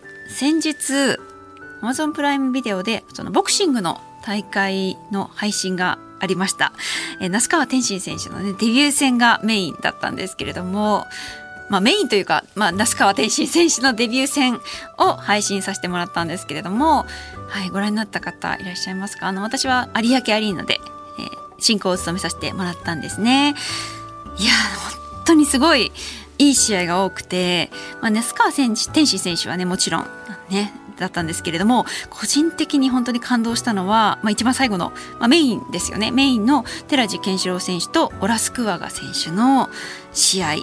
ー、先日 Amazon プライムビデオでそのボクシングの大会の配信がありました。えー、那須川天心選手のね、デビュー戦がメインだったんですけれども、まあメインというか、まあ、那須川天心選手のデビュー戦を配信させてもらったんですけれども、はい、ご覧になった方いらっしゃいますか？あの、私は有明アリーナで、えー、進行を務めさせてもらったんですね。いや、本当にすごい、いい試合が多くて、まあ、那須川天心選手はねもちろんねだったんですけれども個人的に本当に感動したのは、まあ、一番最後の、まあ、メインですよね。メインの寺地健志郎選手とオラスクワガ選手の試合。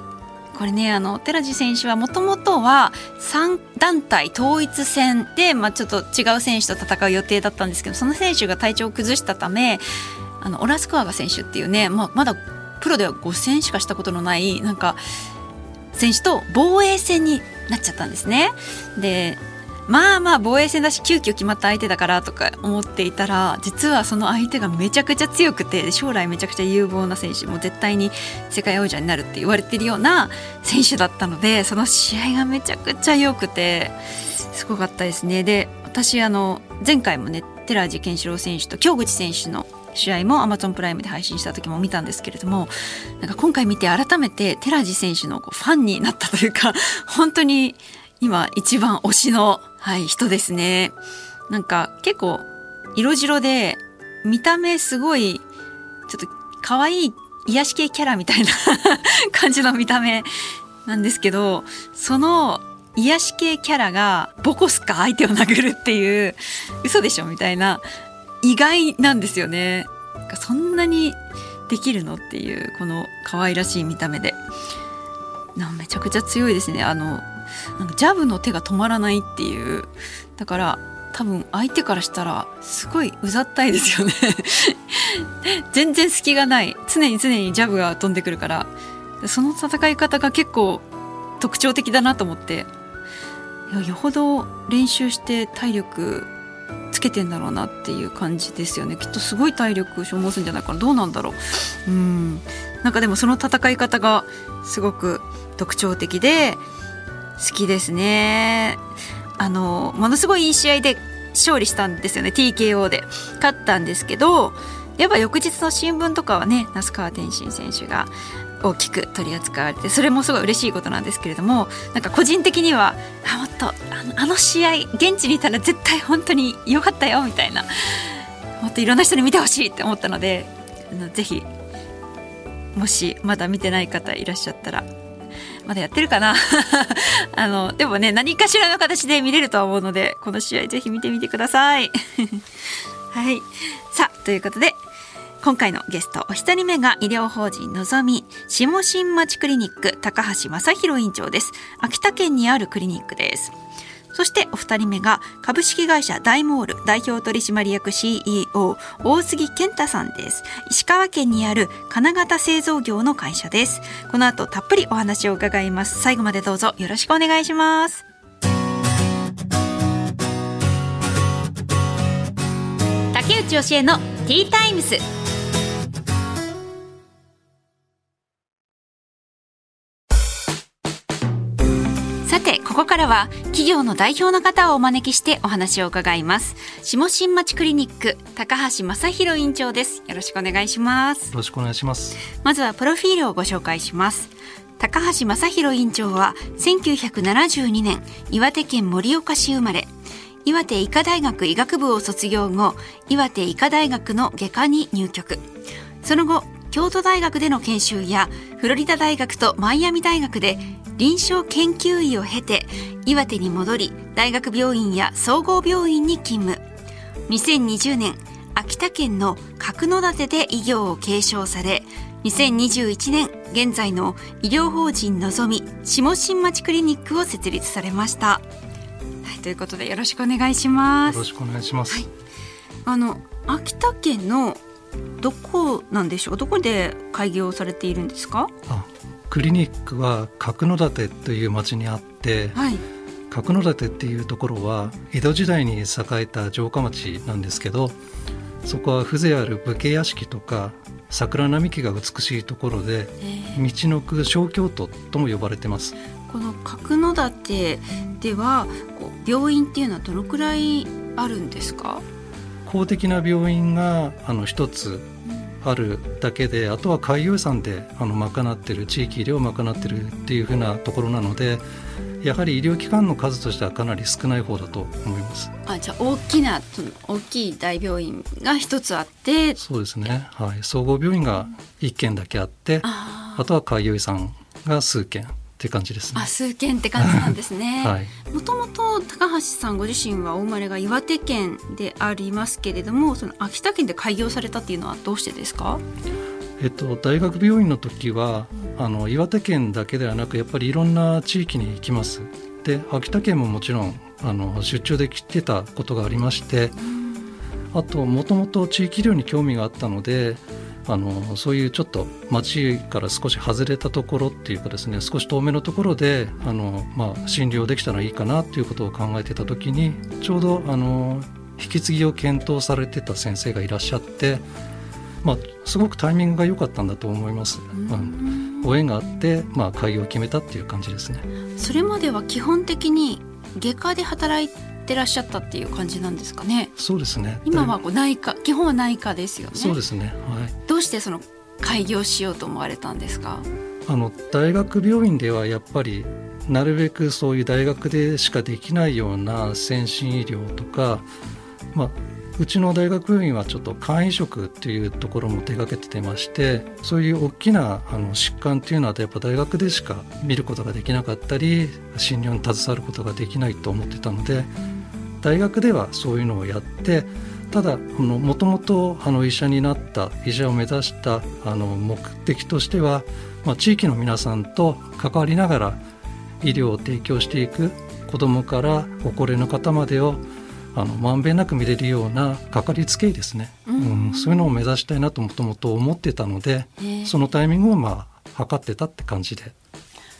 これねあの寺地選手はもともとは3団体統一戦で、まあ、ちょっと違う選手と戦う予定だったんですけどその選手が体調を崩したためあのオラスクワガ選手っていうね、まあ、まだプロでは5戦しかしたことのないなんか選手と防衛戦になっちゃったんですね。でまあまあ防衛戦だし急遽決まった相手だからとか思っていたら実はその相手がめちゃくちゃ強くて将来めちゃくちゃ有望な選手もう絶対に世界王者になるって言われてるような選手だったのでその試合がめちゃくちゃ良くてすごかったですね。で私あの前回もね寺地健志郎選手と京口選手の試合も Amazon プライムで配信した時も見たんですけれどもなんか今回見て改めて寺地選手のファンになったというか 本当に今一番推しの、はい、人ですね。なんか結構色白で見た目すごいちょっと可愛い癒し系キャラみたいな 感じの見た目なんですけどその癒し系キャラがボコスか相手を殴るっていう嘘でしょみたいな意外なんですよね。そんなにできるのっていうこの可愛らしい見た目で。めちゃくちゃ強いですね。あのなんかジャブの手が止まらないっていう。だから多分相手からしたらすごいうざったいですよね。全然隙がない。常に常にジャブが飛んでくるから。その戦い方が結構特徴的だなと思って。いやよほど練習して体力つけてんだろうなっていう感じですよね。きっとすごい体力消耗するんじゃないかな。どうなんだろう。うん。なんかでもその戦い方がすごく特徴的で好きですね。あのものすごいいい試合で勝利したんですよね。TKO で。勝ったんですけどやっぱ翌日の新聞とかはね那須川天心選手が大きく取り扱われてそれもすごい嬉しいことなんですけれどもなんか個人的にはあもっとあのあの試合現地にいたら絶対本当に良かったよみたいなもっといろんな人に見てほしいって思ったのであのぜひもしまだ見てない方いらっしゃったらまだやってるかな あの、でもね、何かしらの形で見れるとは思うので、この試合ぜひ見てみてください。はい。さあ、ということで、今回のゲストお一人目が医療法人のぞみ下新町クリニック高橋正弘院長です。秋田県にあるクリニックです。そしてお二人目が株式会社大モール代表取締役 CEO 大杉健太さんです。石川県にある金型製造業の会社です。この後たっぷりお話を伺います。最後までどうぞよろしくお願いします。竹内義恵のティータイムス。ここからは企業の代表の方をお招きしてお話を伺います。下新町クリニック高橋正弘院長です。よろしくお願いします。よろしくお願いします。まずはプロフィールをご紹介します。高橋正弘院長は1972年岩手県盛岡市生まれ。岩手医科大学医学部を卒業後岩手医科大学の外科に入局。その後京都大学での研修やフロリダ大学とマイアミ大学で臨床研究医を経て岩手に戻り大学病院や総合病院に勤務。2020年秋田県の角館で医業を継承され2021年現在の医療法人のぞみ下新町クリニックを設立されました、はい、とということでよろしくお願いします。よろしくお願いします、はい、あの秋田県のどこなんでしょう？どこで開業されているんですか？クリニックは角館という町にあって、はい、角館っていうところは江戸時代に栄えた城下町なんですけどそこは風情ある武家屋敷とか桜並木が美しいところで道のく小京都とも呼ばれてます。この角館では病院っていうのはどのくらいあるんですか？公的な病院があの一つあるだけであとは海洋遺産であの賄ってる地域医療を賄ってるっていうふうなところなのでやはり医療機関の数としてはかなり少ない方だと思います。あじゃあ大きな大きい大病院が一つあってそうですね、はい、総合病院が1軒だけあってあとは海洋遺産が数軒って感じですね。あ数件って感じなんですね。もともと高橋さんご自身はお生まれが岩手県でありますけれども、その秋田県で開業されたっていうのはどうしてですか？えっと大学病院の時は、うん、あの岩手県だけではなくやっぱりいろんな地域に行きます。で秋田県ももちろんあの出張で来てたことがありまして、うん、あともともと地域医療に興味があったので。あのそういうちょっと町から少し外れたところっていうかですね少し遠めのところであの、まあ、診療できたらいいかなっていうことを考えてた時にちょうどあの引き継ぎを検討されてた先生がいらっしゃって、まあ、すごくタイミングが良かったんだと思います。うん、ご縁があって、まあ、開業を決めたっていう感じですね。それまでは基本的に外科で働いってらっしゃったっていう感じなんですかね。そうですね。今はこう内科、基本は内科ですよね。そうですね。はい。どうしてその開業しようと思われたんですか？あの大学病院ではやっぱりなるべくそういう大学でしかできないような先進医療とか、まあ、うちの大学病院はちょっと肝移植っていうところも手がけててましてそういう大きなあの疾患っていうのはやっぱ大学でしか見ることができなかったり診療に携わることができないと思ってたので大学ではそういうのをやってただもともと医者になった医者を目指したあの目的としては、まあ、地域の皆さんと関わりながら医療を提供していく子どもからご高齢の方までをあのまんべんなく見れるようなかかりつけ医ですね、うん、うん、そういうのを目指したいなともともと思ってたので、そのタイミングをまあ測ってたって感じで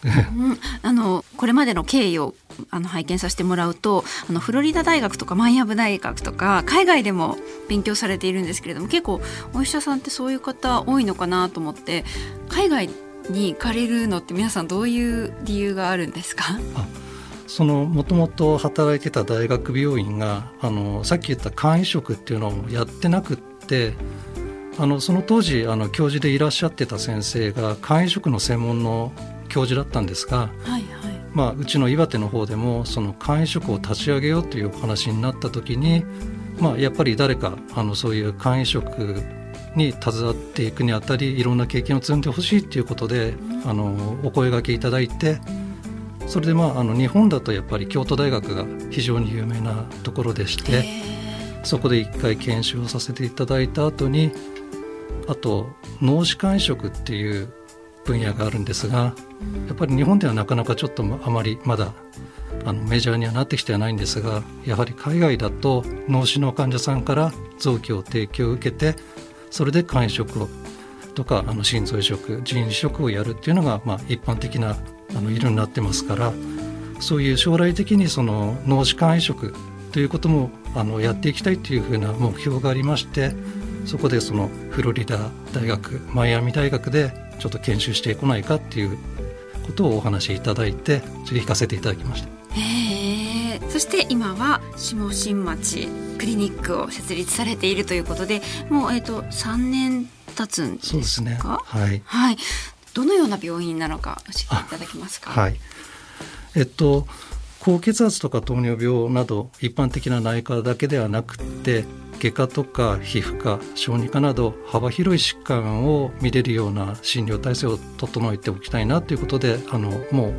うん、あのこれまでの経緯をあの拝見させてもらうとあのフロリダ大学とかマイアム大学とか海外でも勉強されているんですけれども結構お医者さんってそういう方多いのかなと思って海外に行かれるのって皆さんどういう理由があるんですか？そのもともと働いてた大学病院があのさっき言った肝移植っていうのをやってなくってあのその当時あの教授でいらっしゃってた先生が肝移植の専門の教授だったんですが、はいはい。まあ、うちの岩手の方でもその肝移植を立ち上げようというお話になった時に、まあ、やっぱり誰かあのそういう肝移植に携わっていくにあたりいろんな経験を積んでほしいということで、あのお声がけいただいてそれで、まあ、あの日本だとやっぱり京都大学が非常に有名なところでしてそこで一回研修をさせていただいた後にあと脳死肝移植っていう分野があるんですがやっぱり日本ではなかなかちょっとあまりまだあのメジャーにはなってきてはないんですがやはり海外だと脳死の患者さんから臓器を提供を受けてそれで肝移植をとかあの心臓移植腎移植をやるっていうのが、まあ、一般的なあの医療になってますからそういう将来的にその脳死肝移植ということもあのやっていきたいというふうな目標がありましてそこでそのフロリダ大学マイアミ大学でちょっと研修してこないかっていうことをお話しいただいてそれ聞かせていただきました。へそして今は下新町クリニックを設立されているということでもう、えーと、3年経つんですか？そうですね。はい、はい、どのような病院なのか教えていただけますか？はい。えっと高血圧とか糖尿病など一般的な内科だけではなくて外科とか皮膚科小児科など幅広い疾患を見れるような診療体制を整えておきたいなということであのもう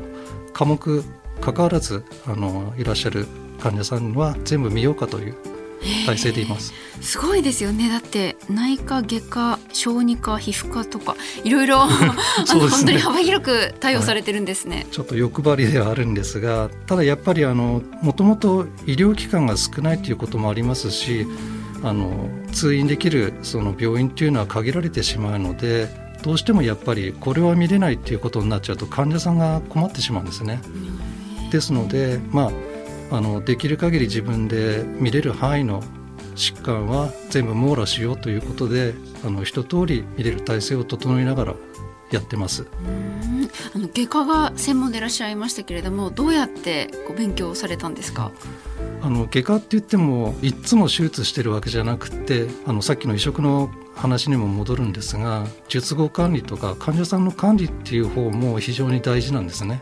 科目関わらずあのいらっしゃる患者さんは全部見ようかという体制でいます。すごいですよね。だって内科外科小児科皮膚科とかいろいろ、あの本当に幅広く対応されてるんですね、はい、ちょっと欲張りではあるんですがただやっぱりあのもともと医療機関が少ないということもありますしあの通院できるその病院というのは限られてしまうのでどうしてもやっぱりこれは見れないっていうことになっちゃうと患者さんが困ってしまうんですね。ですので、まあ、あのできる限り自分で見れる範囲の疾患は全部網羅しようということであの一通り見れる体制を整えながらやってます。あの外科が専門でいらっしゃいましたけれどもどうやってこう勉強されたんですか？あの外科って言ってもいつも手術してるわけじゃなくてあのさっきの移植の話にも戻るんですが術後管理とか患者さんの管理っていう方も非常に大事なんですね。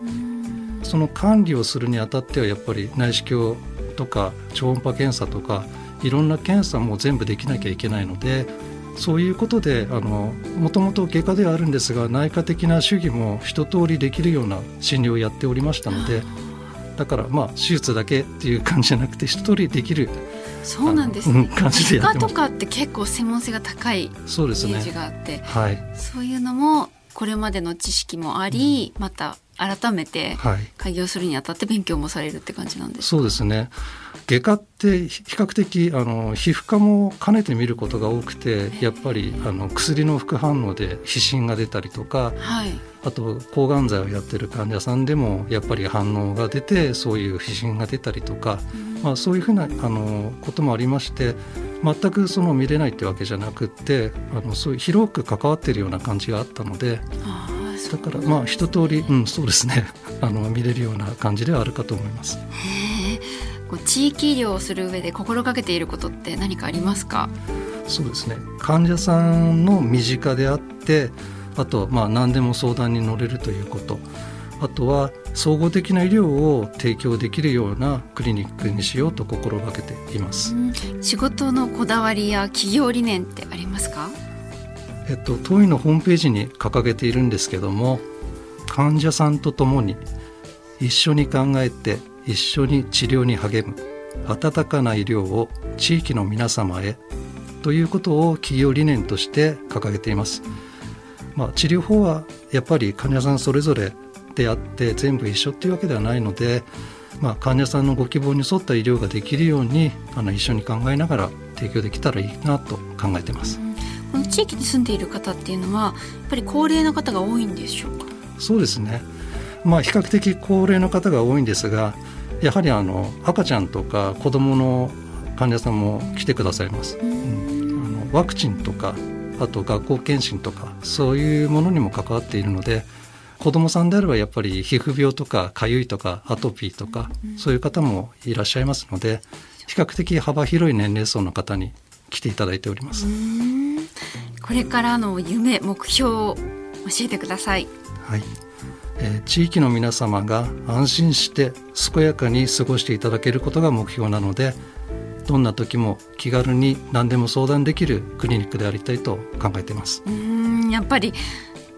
その管理をするにあたってはやっぱり内視鏡とか超音波検査とかいろんな検査も全部できなきゃいけないのでそういうことでもともと外科ではあるんですが内科的な主義も一通りできるような診療をやっておりましたのでだからまあ手術だけっていう感じじゃなくて一通りできるそうなんですね。感じでやってとかって結構専門性が高いイメージがあって、はい、そういうのもこれまでの知識もあり、うん、また改めて開業するにあたって勉強もされるって感じなんですそうですね。外科って比較的あの皮膚科も兼ねて見ることが多くてやっぱりあの薬の副反応で皮疹が出たりとか、はい、あと抗がん剤をやってる患者さんでもやっぱり反応が出てそういう皮疹が出たりとか、うん、まあ、そういうふうなあのこともありまして全くその見れないってわけじゃなくってあのそういう広く関わってるような感じがあったので。だからまあ一通り、うん、そうですね。あの見れるような感じではあるかと思います。こう地域医療をする上で心がけていることって何かありますか？そうですね。患者さんの身近であってあとまあ何でも相談に乗れるということ。あとは総合的な医療を提供できるようなクリニックにしようと心がけています、仕事のこだわりや企業理念ってありますか？えっと、当院のホームページに掲げているんですけども患者さんと共に一緒に考えて一緒に治療に励む温かな医療を地域の皆様へということを企業理念として掲げています、まあ、治療法はやっぱり患者さんそれぞれであって全部一緒っていうわけではないので、まあ、患者さんのご希望に沿った医療ができるようにあの一緒に考えながら提供できたらいいなと考えています。この地域に住んでいる方っていうのはやっぱり高齢の方が多いんでしょうか？そうですね。まあ比較的高齢の方が多いんですがやはりあの赤ちゃんとか子どもの患者さんも来てくださいます、うん、あのワクチンとかあと学校検診とかそういうものにも関わっているので子どもさんであればやっぱり皮膚病とかかゆいとかアトピーとか、そういう方もいらっしゃいますので比較的幅広い年齢層の方に来ていただいております。これからの夢目標を教えてください。はい、えー、地域の皆様が安心して健やかに過ごしていただけることが目標なのでどんな時も気軽に何でも相談できるクリニックでありたいと考えていますうんやっぱり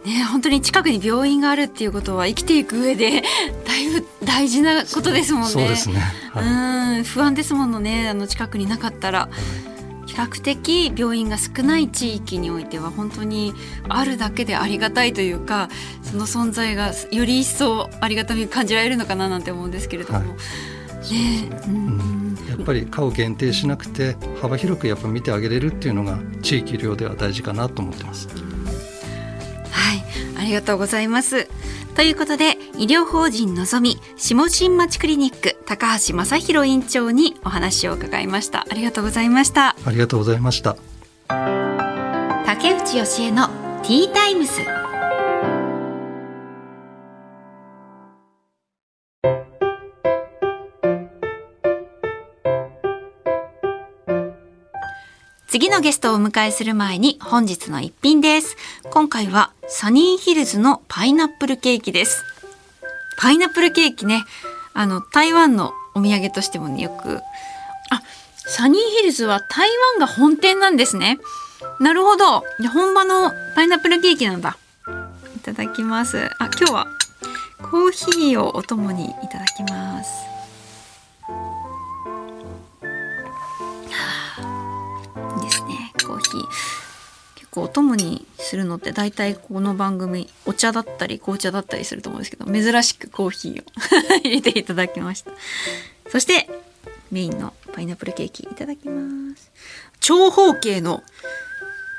ね本当に近くに病院があるっていうことは生きていく上で だいぶ大事なことですもんね。そうですね。はい、うん不安ですものねあの近くになかったら。はい比較的病院が少ない地域においては本当にあるだけでありがたいというかその存在がより一層ありがたみを感じられるのかななんて思うんですけれども。はいねうん、やっぱり科を限定しなくて幅広くやっぱ見てあげれるっていうのが地域医療では大事かなと思ってます。はいありがとうございます。ということで医療法人のぞみ下新町クリニック高橋正弘院長にお話を伺いましたありがとうございましたありがとうございました竹内義恵のティータイムス次のゲストをお迎えする前に本日の一品です。今回はサニーヒルズのパイナップルケーキです。パイナップルケーキね、あの台湾のお土産としてもねよく、あ、サニーヒルズは台湾が本店なんですね。なるほど。本場のパイナップルケーキなんだ。いただきます。あ、今日はコーヒーをお供にいただきます。構お供にするのって大体この番組お茶だったり紅茶だったりすると思うんですけど珍しくコーヒーを 入れていただきました。そしてメインのパイナップルケーキいただきます。長方形の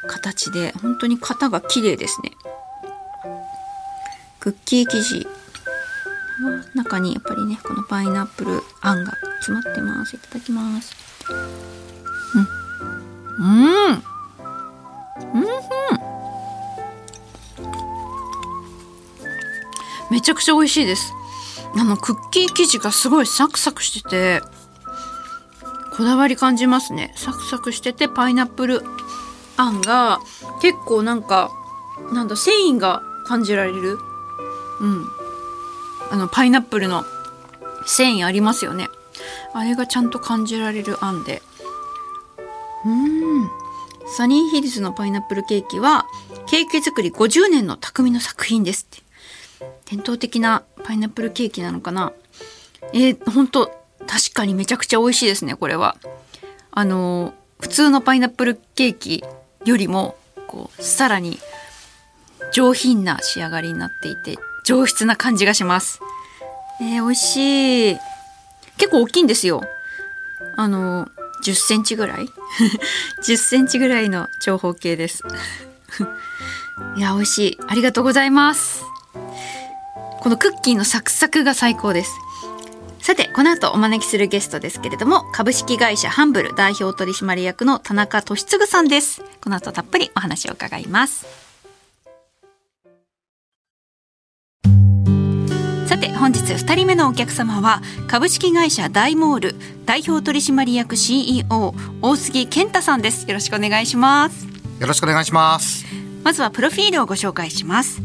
形で本当に型が綺麗ですね。クッキー生地。中にやっぱりねこのパイナップルあんが詰まってます。いただきます。うん。うん。めちゃくちゃ美味しいです。あのクッキー生地がすごいサクサクしててこだわり感じますね。サクサクしててパイナップルあんが結構なんかなんだ繊維が感じられる。うん。あのパイナップルの繊維ありますよね。あれがちゃんと感じられるあんで。うん。サニーヒルズのパイナップルケーキはケーキ作り50年の匠の作品ですって。伝統的なパイナップルケーキなのかな。えー、本当確かにめちゃくちゃ美味しいですねこれは。あの普通のパイナップルケーキよりもこうさらに上品な仕上がりになっていて上質な感じがします。えー、美味しい。結構大きいんですよ。あの10センチぐらい？10センチぐらいの長方形です。いや美味しい。ありがとうございます。このクッキーのサクサクが最高です。さてこの後お招きするゲストですけれども株式会社ハンブル代表取締役の田中俊嗣さんです。この後たっぷりお話を伺います。さて本日2人目のお客様は株式会社大モール代表取締役 CEO 大杉健太さんです。よろしくお願いします。よろしくお願いします。まずはプロフィールをご紹介します。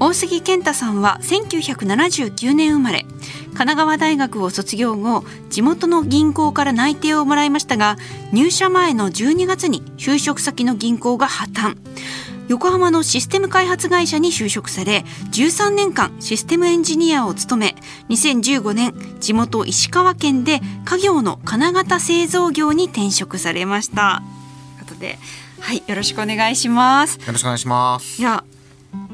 大杉健太さんは1979年生まれ神奈川大学を卒業後地元の銀行から内定をもらいましたが入社前の12月に就職先の銀行が破綻横浜のシステム開発会社に就職され13年間システムエンジニアを務め2015年地元石川県で家業の金型製造業に転職されました。ということではいよろしくお願いします。よろしくお願いします。いや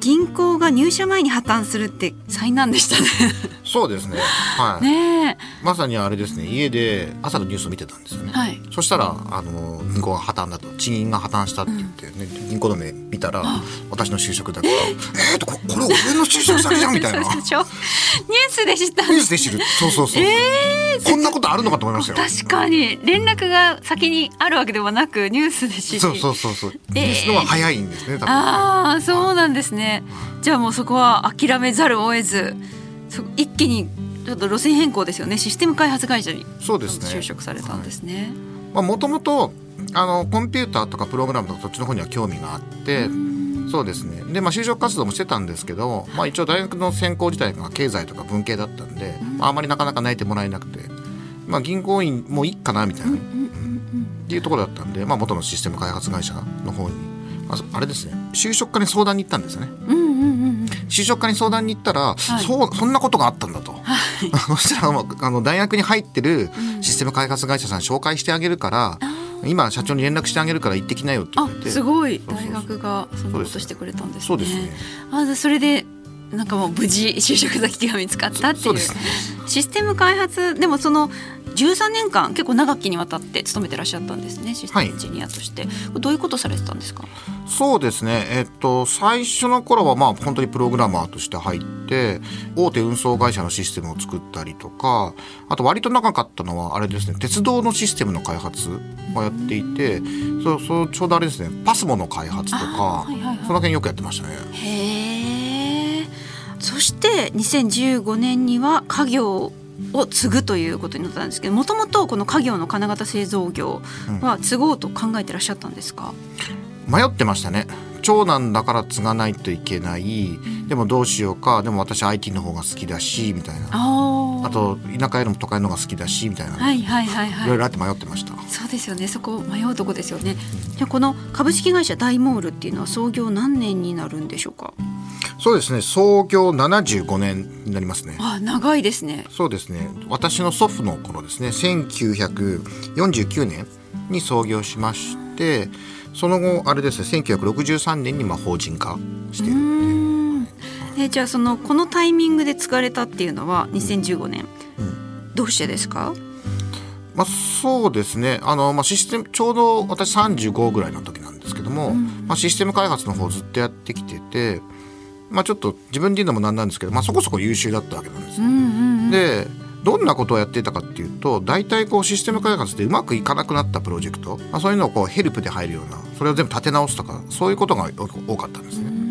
銀行が入社前に破綻するって災難でしたね。そうですね。はい。ねまさにあれですね。家で朝のニュースを見てたんですよね、はい、そしたらあの銀行が破綻だと地銀が破綻したって言ってね、うん、銀行の目見たら私の就職だけどえー、とここれ俺の就職先じゃんみたいな。ニュースで知ったニュースで知る。そうそうそう、えー、こんなことあるのかと思いましたよ確かに。連絡が先にあるわけではなくニュースで知り。そうそうそうそう、ニュースのは早いんですねああそうなんですねじゃあもうそこは諦めざるを得ず一気にちょっと路線変更ですよね。システム開発会社に就職されたんですね。まあもともとあのコンピューターとかプログラムとかそっちの方には興味があってそうですね。でまあ就職活動もしてたんですけど、まあ、一応大学の専攻自体が経済とか文系だったんで、まあ、あまりなかなか泣いてもらえなくて、まあ、銀行員もういいかなみたいな、っていうところだったんで、まあ、元のシステム開発会社の方にああれですね就職課に相談に行ったんですよね。うんうんうん就職課に相談に行ったら、はい、そうそんなことがあったんだと、はい、そしたらあの大学に入ってるシステム開発会社さん紹介してあげるから、うん、今社長に連絡してあげるから行ってきなよって言われてすごい。大学がそんなことしてくれたんですね。そうですね。あそれでなんかもう無事就職先が見つかったっていう、ね、システム開発でもその13年間結構長きにわたって勤めてらっしゃったんですねシステムエンジニアとして、はい、どういうことされてたんですか？そうですね。えっと最初の頃はまあ本当にプログラマーとして入って大手運送会社のシステムを作ったりとかあと割と長かったのはあれですね鉄道のシステムの開発をやっていてそうそうちょうどあれですねパスモの開発とか、はいはいはい、その辺よくやってましたね。へえそして2015年には家業を継ぐということになったんですけどもともとこの家業の金型製造業は継ごうと考えてらっしゃったんですか、うん、迷ってましたね。長男だから継がないといけない。でもどうしようか。でも私 IT の方が好きだしみたいな。あと田舎よりも都会の方が好きだしみたいな、はいはいはいはい、いろいろあって迷ってました。そうですよね。そこ迷うとこですよね、うん、じゃこの株式会社大モールっていうのは創業何年になるんでしょうか？そうですね。創業75年になりますね。あ長いですね。そうですね。私の祖父の頃ですね。1949年に創業しましてその後あれですね1963年にまあ法人化している。うん。えじゃあそのこのタイミングで使われたっていうのは2015年、うん。どうしてですか？まあ、そうですね。あの、まあ、システムちょうど私35ぐらいの時なんですけども、うん。まあ、システム開発の方ずっとやってきてて、まあ、ちょっと自分で言うのもなんなんですけど、まあ、そこそこ優秀だったわけなんですよ。うんうんうん。でどんなことをやっていたかっていうと大体こうシステム開発でうまくいかなくなったプロジェクト、まあ、そういうのをこうヘルプで入るようなそれを全部立て直すとかそういうことが多かったんですね。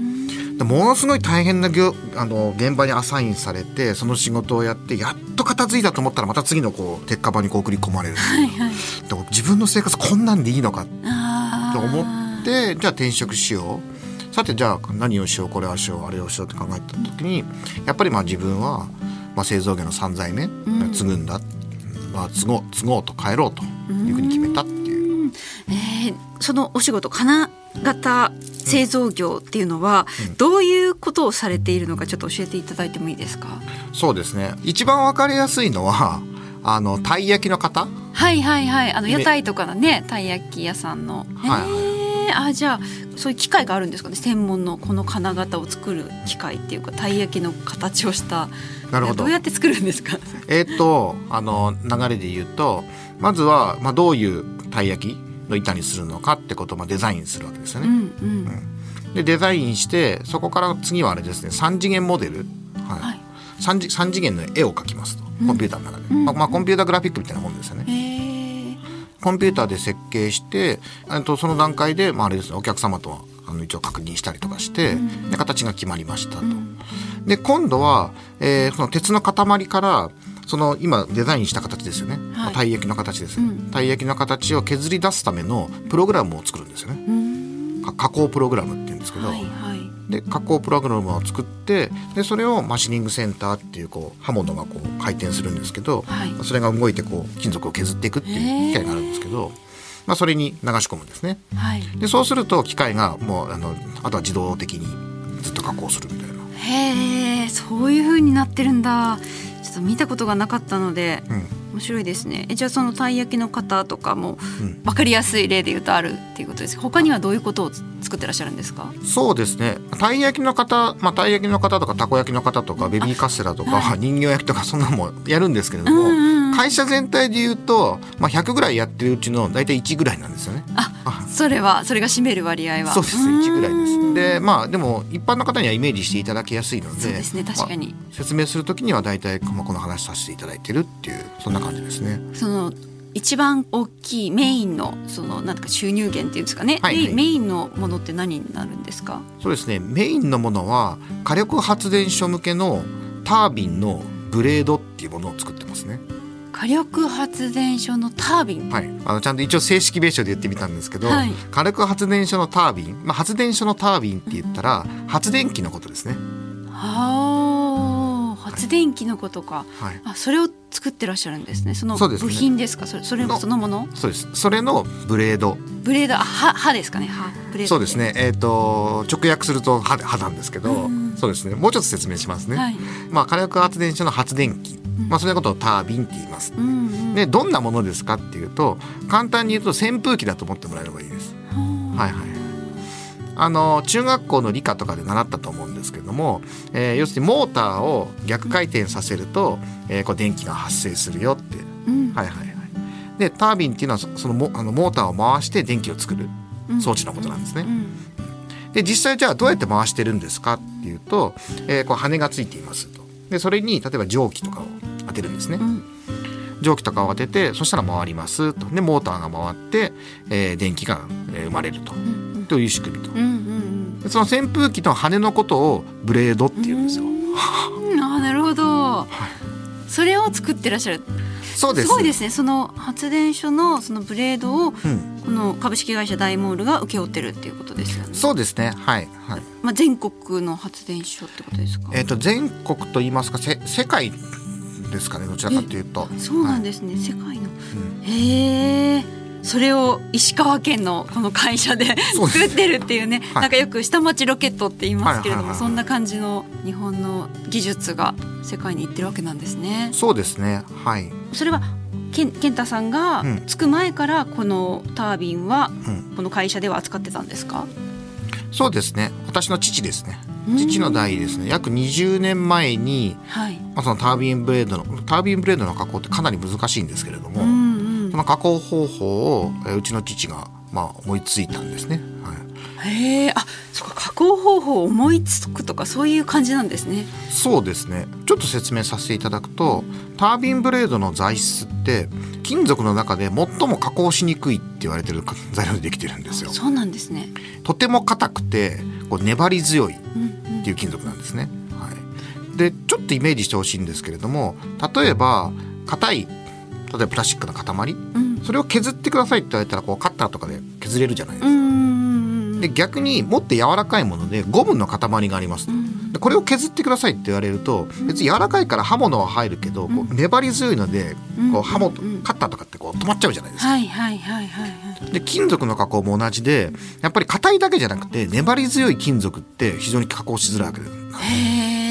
でものすごい大変な業あの現場にアサインされてその仕事をやってやっと片付いたと思ったらまた次のこう鉄火場にこう送り込まれる、はいはい。でも自分の生活こんなんでいいのかと思ってじゃあ転職しよう。さてじゃあ何をしようこれをしようあれをしようって考えた時にやっぱりまあ自分は、まあ、製造業の3代目、ん継ぐんだ、まあ、継ごう継ごうと帰ろうというふうに決めた。えーそのお仕事金型製造業っていうのはどういうことをされているのかちょっと教えていただいてもいいですか？そうですね。一番わかりやすいのはあのたい焼きの方。はいはいはい。あのね屋台とかのねたい焼き屋さんの、はいえー。あじゃあそういう機械があるんですかね？専門のこの金型を作る機械っていうかたい焼きの形をした。なるほど。どうやって作るんですか？えーっとあの流れで言うとまずは、まあ、どういうたい焼きの板にするのかってことをまあデザインするわけですよね。うんうん。でデザインしてそこから次はあれですね3次元モデル、はい。はい。三次三次元の絵を描きますと。うん。コンピューターの中で、うん。まあまあ、コンピューターグラフィックみたいなもんですよね。えー。コンピューターで設計してとその段階で、まあ、あれですねお客様とあの一応確認したりとかして、で形が決まりましたと。で今度は、えーその鉄の塊からその今デザインした形ですよね、はい。たい焼きの形ですね、うん。たい焼きの形を削り出すためのプログラムを作るんですよね。加工プログラムって言うんですけど、はいはい。で加工プログラムを作ってでそれをマシニングセンターっていうこう刃物がこう回転するんですけど、はい。それが動いてこう金属を削っていくっていう機械があるんですけど、まあ、それに流し込むんですね。はい。でそうすると機械がもうあのあとは自動的にずっと加工するみたいな。へえそういう風になってるんだ見たことがなかったのでうん。面白いですね。えじゃあそのたい焼きの方とかもうん。分かりやすい例で言うとあるっていうことです。他にはどういうことをつ作ってらっしゃるんですか？そうですね。たい焼きの方、まあ、たい焼きの方とかたこ焼きの方とかベビーカステラとか、は人形焼きとかそんなのもやるんですけれども、うんうんうん会社全体で言うと、まあ、100ぐらいやってるうちの大体1ぐらいなんですよね。あそれはそれが占める割合は。そうですね1ぐらいです。うんでまあでも一般の方にはイメージしていただきやすいのでそうですね確かに、まあ説明する時には大体、まあ、この話させていただいてるっていうそんな感じですね。その一番大きいメインのそのなんとか収入源っていうんですかね、はいはい。メメインのものって何になるんですか？そうですね。メインのものは火力発電所向けのタービンのブレードっていうものを作ってますね。火力発電所のタービン、はい、あのちゃんと一応正式名称で言ってみたんですけど、はい。火力発電所のタービン、まあ、発電所のタービンって言ったら発電機のことですね。はあ発電機のことか、はい、あそれを作ってらっしゃるんですね。その部品ですか？それそれのそのもの？そうです。それのブレード。ブレード。あ刃刃ですかね。刃ブレードそうですね。えっ、と直訳すると刃刃なんですけど、うんそうですねもうちょっと説明しますね。はいまあ、火力発電所の発電機、まあ、それのことをタービンって言います。うんうんでどんなものですかっていうと簡単に言うと扇風機だと思ってもらえればいいです。はいはい。あの中学校の理科とかで習ったと思うんですけども、えー要するにモーターを逆回転させると、えーこう電気が発生するよって。うんはいはいはい。でタービンっていうのはそそのモあのモーターを回して電気を作るうん装置のことなんですね。うんで実際じゃあどうやって回してるんですかっていうと、えーこう羽がついていますと。でそれに例えば蒸気とかを当てるんですね。うん。蒸気とかを当ててそしたら回りますと。でモーターが回って、えー電気がえー生まれると。うんという仕組みと。うんうんでその扇風機の羽のことをブレードっていうんですよ。うん。なるほど。それを作ってらっしゃるそうです。すごいですね。その発電所のそのブレードをうん、この株式会社大モールが請け負ってるっていうことですよね。そうですね。はい。はい。まあ、全国の発電所ってことですか？えっ、と全国と言いますかせ世界ですかねどちらかというと。そうなんですね、世界の。うん。へえ。それを石川県のこの会社で 作ってるっていうね。はい。なんかよく下町ロケットって言いますけれども、はいはいはいはい。そんな感じの日本の技術が世界に行ってるわけなんですね。そうですね。はい。それは健健太さんがうん。着く前からこのタービンはうん。この会社では扱ってたんですか？そうですね。私の父ですね。うん。父の代ですね。約20年前に、はい。まあ、そのタービンブレードのタービンブレードの加工ってかなり難しいんですけれども、うんうん。その加工方法をえーうちの父が、まあ、思いついたんですね、はい、へえあ加工方法を思いつくとかそういう感じなんですね。そうですね。ちょっと説明させていただくとタービンブレードの材質って金属の中で最も加工しにくいって言われてる材料でできてるんですよ。そうなんですね。とても硬くてこう粘り強いっていう金属なんですね、はい、でちょっとイメージしてほしいんですけれども例えば硬い例えばプラスチックの塊うん。それを削ってくださいって言われたらこうカッターとかで削れるじゃないですか、で逆にもっと柔らかいものでゴムの塊がありますと。うん。でこれを削ってくださいって言われると別に柔らかいから刃物は入るけどこう粘り強いのでうん。こう刃物うん。カッターとかってこう止まっちゃうじゃないですか。はいはいはいはいはい。で金属の加工も同じでやっぱり硬いだけじゃなくて粘り強い金属って非常に加工しづらいわけです。へえ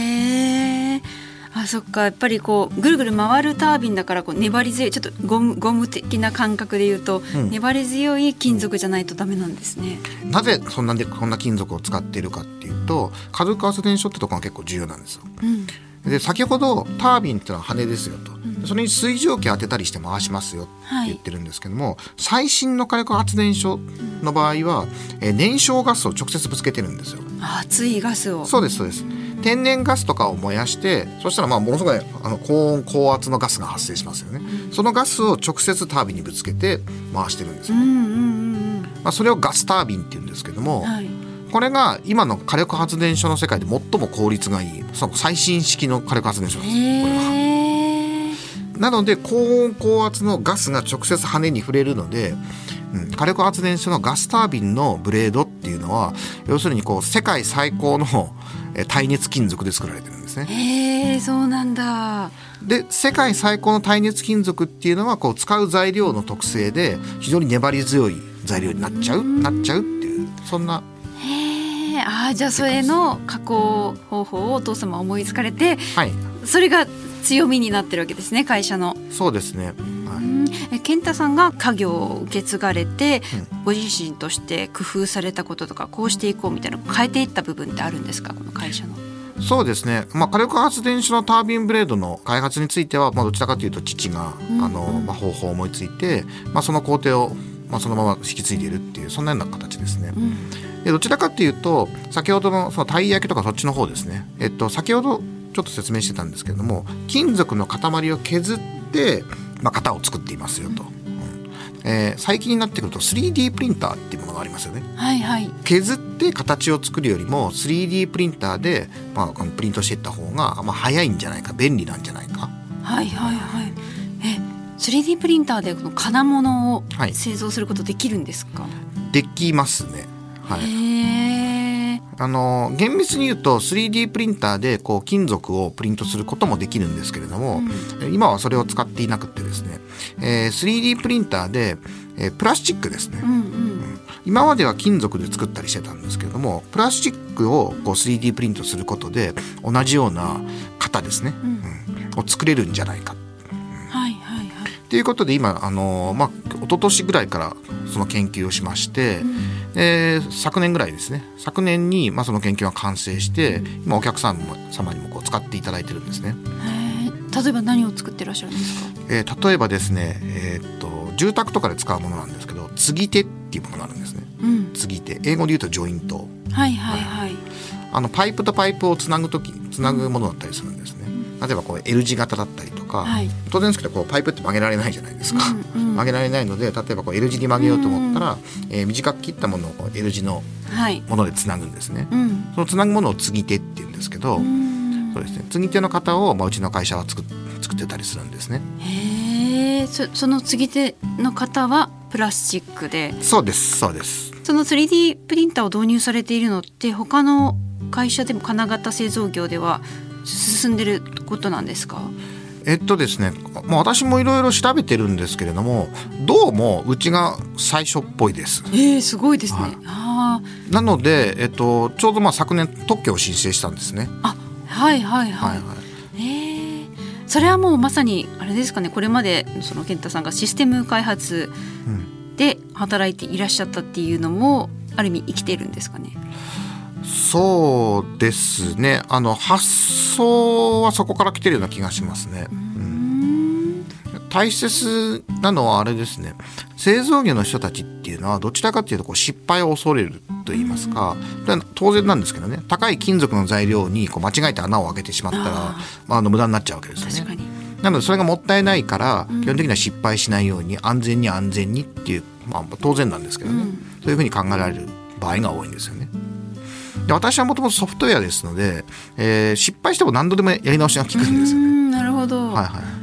あそっかやっぱりこうぐるぐる回るタービンだからこう粘り強いちょっとゴムゴム的な感覚で言うと、うん粘り強い金属じゃないとダメなんですね。なぜそんなでこんな金属を使っているかっていうと火力発電所ってところが結構重要なんですよ。うんで先ほどタービンっていうのは羽ですよと、それに水蒸気を当てたりして回しますよって言ってるんですけども、最新の火力発電所の場合は、えー燃焼ガスを直接ぶつけてるんですよ。熱いガスを。そうですそうです。天然ガスとかを燃やしてそしたらまあものすごいあの高温高圧のガスが発生しますよね、そのガスを直接タービンにぶつけて回してるんですよ、うんうんうんまあ、それをガスタービンって言うんですけども、うんはい。これが今の火力発電所の世界で最も効率がいいその最新式の火力発電所なんですこれはなので高温高圧のガスが直接羽に触れるので、うん、火力発電所のガスタービンのブレードっていうのは要するにこう世界最高のえー耐熱金属で作られてるんですね。へえそうなんだ。で世界最高の耐熱金属っていうのはこう使う材料の特性で非常に粘り強い材料になっちゃうなっちゃうっていうそんな。へえあーじゃあそれの加工方法をお父様は思いつかれてはい。それが強みになってるわけですね会社の。そうですね。はい健太さんが家業を受け継がれて、ご自身として工夫されたこととかこうしていこうみたいな変えていった部分ってあるんですかこの会社の。そうですね、まあ、火力発電所のタービンブレードの開発については、まあ、どちらかというと父が、うんあのまあ、方法を思いついて、まあ、その工程を、まあ、そのまま引き継いでいるっていうそんなような形ですね。うんでどちらかというと先ほどのそのたい焼きとかそっちの方ですね、えっと、先ほどちょっと説明してたんですけれども金属の塊を削って、まあ、型を作っていますよと。うんえー最近になってくると 3D プリンターっていうものがありますよね。はいはい。削って形を作るよりも 3D プリンターで、まあ、プリントしていった方が、まあ、早いんじゃないか便利なんじゃないかはいはいはい。え、3D プリンターでこの金物をはい製造することできるんですか？できますね。はい。あの厳密に言うと 3D プリンターでこう金属をプリントすることもできるんですけれども、今はそれを使っていなくてですね、えー 3D プリンターで、えープラスチックですね、うんうん。今までは金属で作ったりしてたんですけれどもプラスチックをこう 3D プリントすることで同じような型ですね、うん。うん。を作れるんじゃないかはいはいはい。うことで今あの、まあ、一昨年ぐらいからその研究をしまして、で昨年ぐらいですね昨年に、まあ、その研究が完成して今お客様様にもこう使っていただいてるんですね。例えば何を作ってらっしゃるんですか？えー例えばですね、えーっと住宅とかで使うものなんですけど継ぎ手っていうものがあるんですね。うん。継ぎ手英語で言うとジョイントはいはいはい。あのパイプとパイプをつなぐ時につなぐものだったりするんですね。例えばこう L 字型だったりとか、はい当然ですけどこうパイプって曲げられないじゃないですか。うんうん曲げられないので例えばこう L 字に曲げようと思ったら、えー短く切ったものを L 字のはい。ものでつなぐんですね。うん。そのつなぐものを継ぎ手って言うんですけど、うんそうですね。継ぎ手の型を、まあ、うちの会社は作っ作ってたりするんですね。へえ。そその継ぎ手の方はプラスチックで、そうですそうです。その 3D プリンターを導入されているのって他の会社でも金型製造業では進んでることなんですか？えっとですね、まあ、私もいろいろ調べてるんですけれどもどうもうちが最初っぽいです。ええすごいですね。はいあなので、えっと、ちょうどまあ昨年特許を申請したんですね。あ、あ、はいはいはい。はいはいええそれはもうまさにあれですかねこれまでその健太さんがシステム開発で働いていらっしゃったっていうのもある意味生きてるんですかねそうですね。あの発想はそこから来てるような気がしますね。大切なのはあれですね。製造業の人たちっていうのはどちらかというとこう失敗を恐れると言いますか、当然なんですけどね。高い金属の材料にこう間違えて穴を開けてしまったらまあ、あの無駄になっちゃうわけですよね。なのでそれがもったいないから基本的には失敗しないように安全に安全にっていう、まあ、当然なんですけどね、そういうふうに考えられる場合が多いんですよね。で私はもともとソフトウェアですので、えー、失敗しても何度でもやり直しが効くんですよね。なるほど、はいはい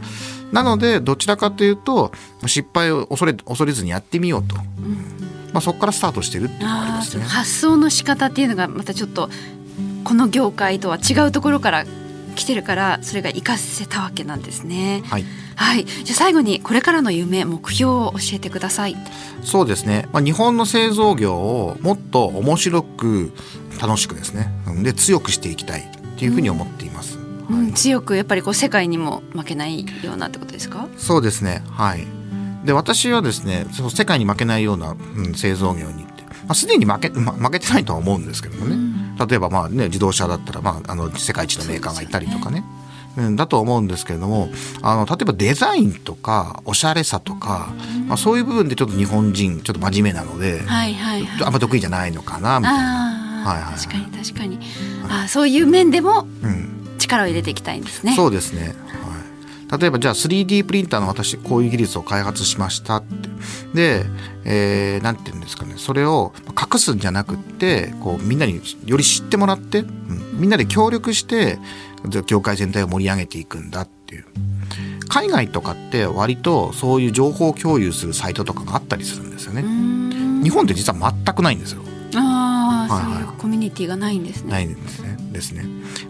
なのでどちらかというと失敗を恐れ恐れずにやってみようと、うん、まあ、そこからスタートしてるっていうのがありますね。発想の仕方っていうのがまたちょっとこの業界とは違うところから来てるからそれが活かせたわけなんですね。はい、はい、じゃあ最後にこれからの夢目標を教えてください。そうですね。まあ、日本の製造業をもっと面白く楽しくですね。で強くしていきたいっていうふうに思っています。うんうん、強くやっぱりこう世界にも負けないようなってことですか？そうですねはいで私はですね世界に負けないような、うん、製造業にまあ、すでに負け,、ま、負けてないとは思うんですけどもね、うん、例えばまあ、ね、自動車だったら、まあ、あの世界一のメーカーがいたりとかね。うん、だと思うんですけれどもあの例えばデザインとかおしゃれさとか、うん、まあ、そういう部分でちょっと日本人ちょっと真面目なので、はいはいはい、あんま得意じゃないのかなみたいな。はいはい、確かに確かに、あそういう面でも、うん。力を入れていきたいんですね。そうですね。はい、例えばじゃあ 3D プリンターの私こういう技術を開発しましたってで、えー、て言うんですかねそれを隠すんじゃなくってこうみんなにより知ってもらって、うん、みんなで協力して業界全体を盛り上げていくんだっていう。海外とかって割とそういう情報共有するサイトとかがあったりするんですよね。日本って実は全くないんですよ。ああ、はいはい、そういうコミュニティがないんですね。ないんですね。ですね。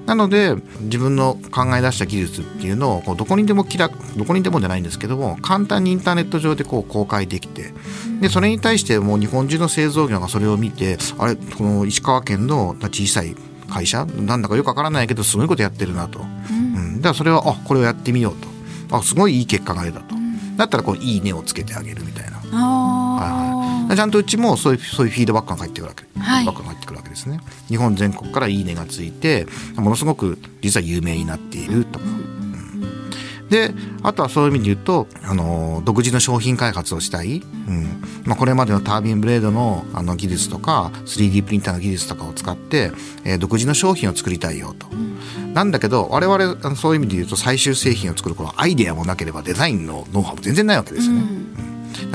なので自分の考え出した技術っていうのをこうどこにでも気楽どこにでもじゃないんですけども簡単にインターネット上でこう公開できてでそれに対してもう日本中の製造業がそれを見てあれこの石川県の小さい会社なんだかよくわからないけどすごいことやってるなと、うん、だからそれはあこれをやってみようと。あすごいいい結果が出たと、だったらこういいねをつけてあげるみたいな。はいはい、ちゃんとうちもそういうそういうフィードバックが返ってくるわけ、はい、フィードバックが返ってくるわけですね。日本全国からいいねがついてものすごく実は有名になっていると。か。であとはそういう意味で言うとあの独自の商品開発をしたい、うん。まあ、これまでのタービンブレードのあの技術とか 3D プリンターの技術とかを使って、えー、独自の商品を作りたいよと。なんだけど我々そういう意味で言うと最終製品を作るこのアイデアもなければデザインのノウハウも全然ないわけですよね。うん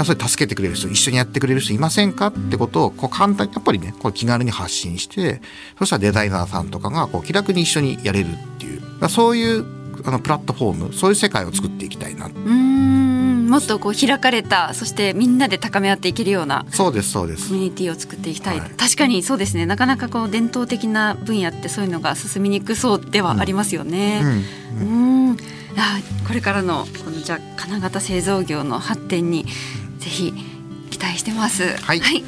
それ助けてくれる人一緒にやってくれる人いませんかってことをこう簡単にやっぱりねこれ気軽に発信してそしたらデザイナーさんとかがこう気楽に一緒にやれるっていうそういうあのプラットフォームそういう世界を作っていきたいな。うん。もっとこう開かれたそしてみんなで高め合っていけるようなそうですそうです。コミュニティを作っていきたい、はい、確かにそうですね。なかなかこう伝統的な分野ってそういうのが進みにくそうではありますよね。うん、うん。うんあこれからのこのじゃ金型製造業の発展にぜひ期待してます、はい、はい、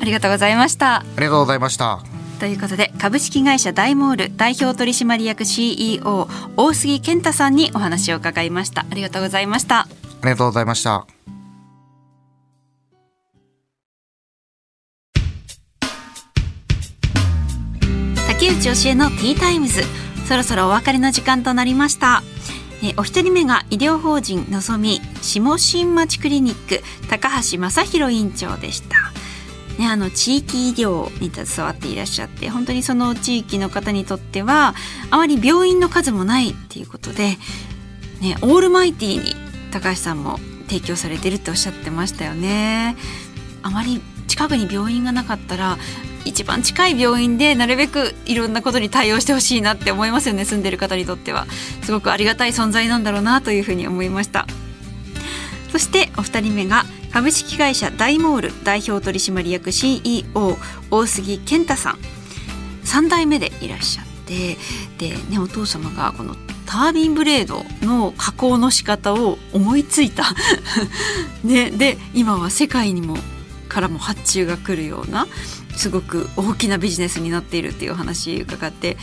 ありがとうございました。ありがとうございました。ということで株式会社大モール代表取締役 CEO 大杉健太さんにお話を伺いました。ありがとうございました。ありがとうございました。竹内教えのティータイムズ。そろそろお別れの時間となりましたえお一人目が医療法人のぞみ下新町クリニック高橋正弘院長でしたね、あの地域医療に携わっていらっしゃって本当にその地域の方にとってはあまり病院の数もないっていうことで、ね、オールマイティーに高橋さんも提供されてるっておっしゃってましたよね。あまり近くに病院がなかったら一番近い病院でなるべくいろんなことに対応してほしいなって思いますよね。住んでる方にとっては。すごくありがたい存在なんだろうなというふうに思いました。そしてお二人目が株式会社大モール代表取締役 CEO 大杉健太さん。3代目でいらっしゃって。で、ね、お父様がこのタービンブレードの加工の仕方を思いついた。ね、で今は世界にもからも発注が来るようなすごく大きなビジネスになっているっていう話伺って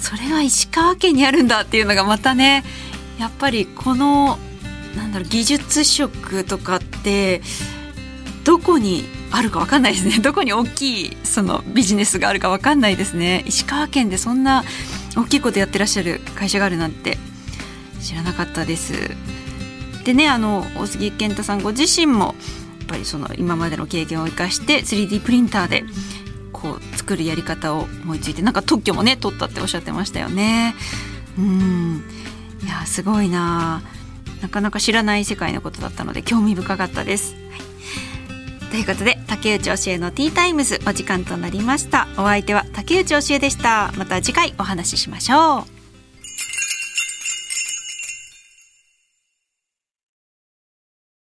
それが石川県にあるんだっていうのがまたねやっぱりこのなんだろう技術職とかってどこにあるか分かんないですね。どこに大きいそのビジネスがあるか分かんないですね。石川県でそんな大きいことやってらっしゃる会社があるなんて知らなかったです。でねあの大杉健太さんご自身もぱりその今までの経験を生かして 3D プリンターでこう作るやり方を思いついてなんか特許もね取ったっておっしゃってましたよね。うん。いやすごいな。なかなか知らない世界のことだったので興味深かったです、はい。ということで竹内教えのティータイムズお時間となりました。お相手は竹内教えでした。また次回お話ししましょう。